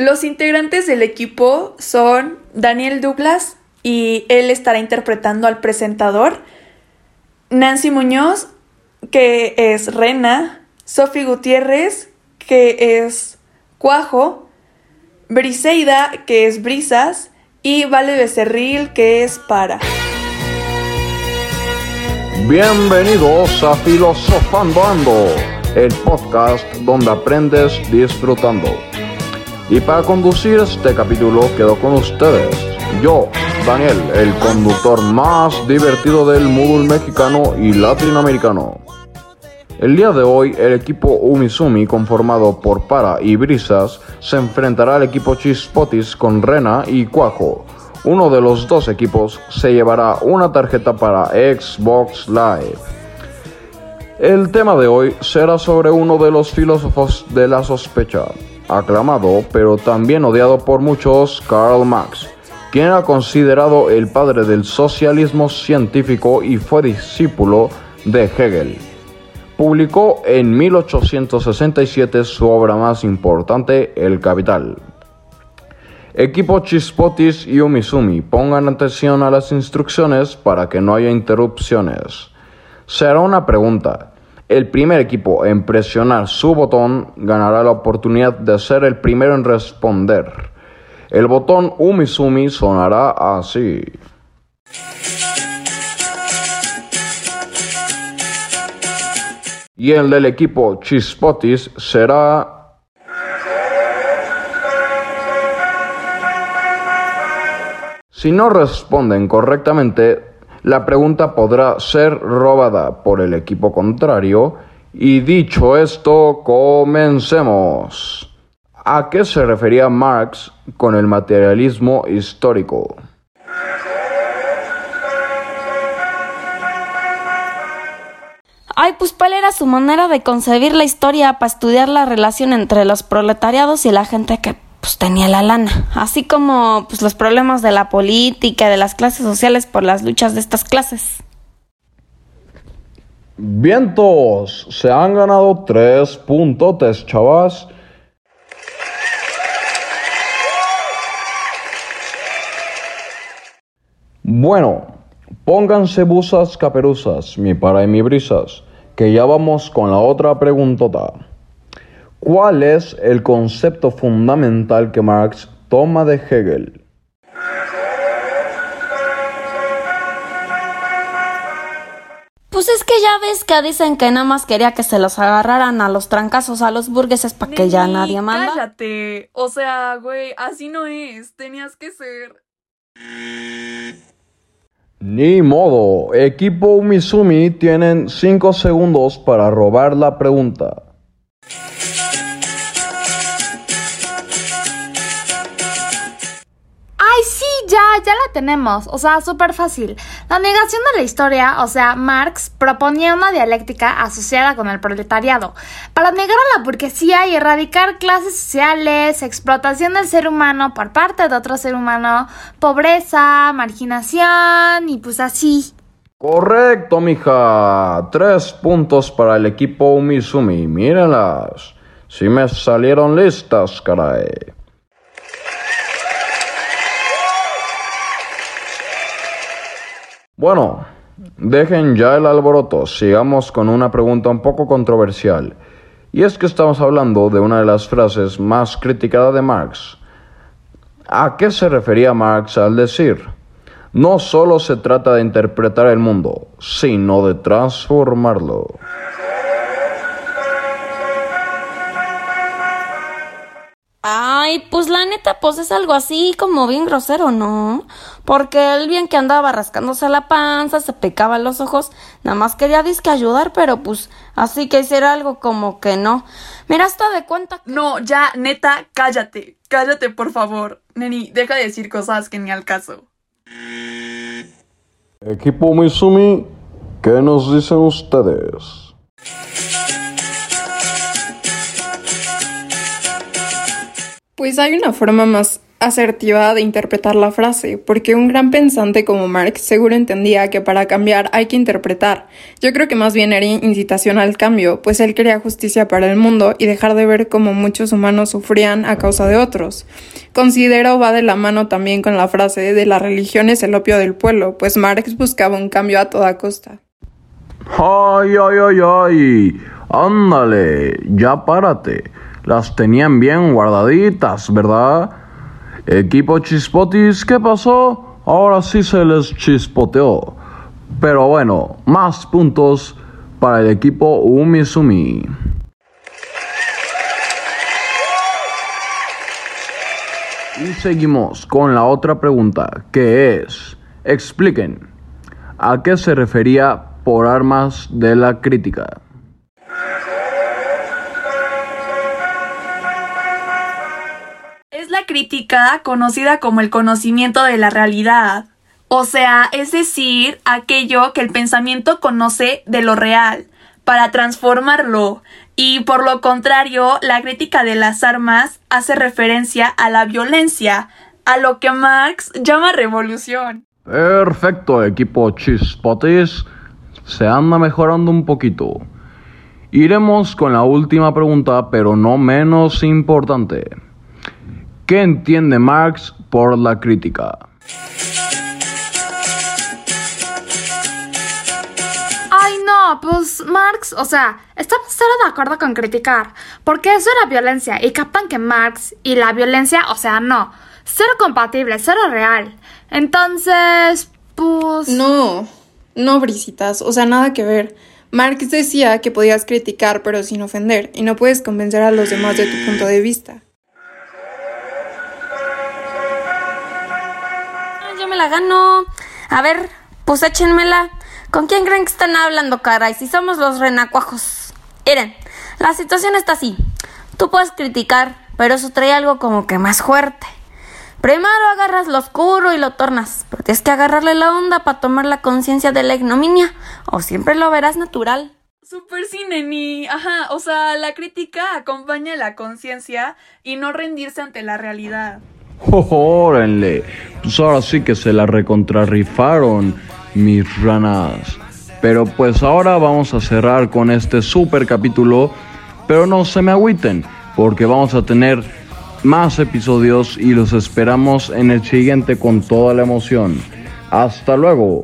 Los integrantes del equipo son Daniel Douglas y él estará interpretando al presentador, Nancy Muñoz, que es Rena, Sophie Gutiérrez, que es Cuajo, Briseida, que es Brisas, y Vale Becerril, que es Para. Bienvenidos a Filosofando Ando, el podcast donde aprendes disfrutando. Y para conducir este capítulo quedo con ustedes, yo, Daniel, el conductor más divertido del Moodle mexicano y latinoamericano. El día de hoy, el equipo Umisumi, conformado por Para y Brisas, se enfrentará al equipo Chispotis con Rena y Cuajo. Uno de los dos equipos se llevará una tarjeta para Xbox Live. El tema de hoy será sobre uno de los filósofos de la sospecha, aclamado pero también odiado por muchos, Karl Marx, quien era considerado el padre del socialismo científico y fue discípulo de Hegel. Publicó en 1867 su obra más importante, El Capital. Equipo Chispotis y Umisumi, pongan atención a las instrucciones para que no haya interrupciones. Será una pregunta. El primer equipo en presionar su botón ganará la oportunidad de ser el primero en responder. El botón Umisumi sonará así. Y el del equipo Chispotis será Si no responden correctamente, la pregunta podrá ser robada por el equipo contrario y dicho esto, comencemos. ¿A qué se refería Marx con el materialismo histórico? Ay, pues cuál era su manera de concebir la historia para estudiar la relación entre los proletariados y la gente que pues tenía la lana, así como pues los problemas de la política, de las clases sociales por las luchas de estas clases. Vientos, se han ganado tres puntotes, chavas. Bueno, pónganse busas caperuzas, mi para y mi brisas, que ya vamos con la otra preguntota. ¿Cuál es el concepto fundamental que Marx toma de Hegel? Pues es que ya ves que dicen que nada más quería que se los agarraran a los trancazos a los burgueses para que ya nadie manda. Cállate. O sea, güey, así no es. Tenías que ser. Ni modo, equipo Umisumi tienen 5 segundos para robar la pregunta. Sí, ya, la tenemos. O sea, súper fácil. La negación de la historia, o sea, Marx proponía una dialéctica asociada con el proletariado para negar a la burguesía y erradicar clases sociales, explotación del ser humano por parte de otro ser humano, pobreza, marginación y pues así. Correcto, mija. Tres puntos para el equipo Umisumi. Mírenlas. Si me salieron listas, caray. Bueno, dejen ya el alboroto. Sigamos con una pregunta un poco controversial. Y es que estamos hablando de una de las frases más criticadas de Marx. ¿A qué se refería Marx al decir? No solo se trata de interpretar el mundo, sino de transformarlo. Ay, pues la neta, pues es algo así como bien grosero, ¿no? Porque él bien que andaba rascándose la panza, se picaba los ojos, nada más quería disque ayudar, pero pues así que hiciera algo como que no. Mira, hasta de cuenta que... No, ya, neta, cállate. Cállate, por favor. Neni, deja de decir cosas que ni al caso. Equipo Mizumi, ¿qué nos dicen ustedes? Pues hay una forma más asertiva de interpretar la frase, porque un gran pensante como Marx seguro entendía que para cambiar hay que interpretar. Yo creo que más bien era incitación al cambio, pues él quería justicia para el mundo y dejar de ver cómo muchos humanos sufrían a causa de otros. Considero va de la mano también con la frase de la religión es el opio del pueblo, pues Marx buscaba un cambio a toda costa. ¡Ay, ay, ay, ay! Ándale, ya párate. Las tenían bien guardaditas, ¿verdad? Equipo Chispotis, ¿qué pasó? Ahora sí se les chispoteó. Pero bueno, más puntos para el equipo Umisumi. Y seguimos con la otra pregunta, que es, expliquen, ¿a qué se refería por armas de la crítica? Crítica conocida como el conocimiento de la realidad. O sea, es decir, aquello que el pensamiento conoce de lo real, para transformarlo. Y por lo contrario, la crítica de las armas hace referencia a la violencia, a lo que Marx llama revolución. Perfecto, equipo Chispotis. Se anda mejorando un poquito. Iremos con la última pregunta, pero no menos importante. ¿Qué entiende Marx por la crítica? Ay, no, pues Marx, o sea, estamos cero de acuerdo con criticar, porque eso era violencia y captan que Marx y la violencia, o sea, no, cero compatible, cero real. Entonces, pues... No, no, brisitas, o sea, nada que ver. Marx decía que podías criticar pero sin ofender y no puedes convencer a los demás de tu punto de vista. La gano. A ver, pues échenmela. ¿Con quién creen que están hablando, caray? Si somos los renacuajos. Miren, la situación está así. Tú puedes criticar, pero eso trae algo como que más fuerte. Primero agarras lo oscuro y lo tornas, pero tienes que agarrarle la onda para tomar la conciencia de la ignominia, o siempre lo verás natural. Super cine, Ajá, o sea, la crítica acompaña la conciencia y no rendirse ante la realidad. ¡Órenle! Pues ahora sí que se la recontrarrifaron mis ranas. Pero pues ahora vamos a cerrar con este super capítulo. Pero no se me agüiten, porque vamos a tener más episodios y los esperamos en el siguiente con toda la emoción. Hasta luego.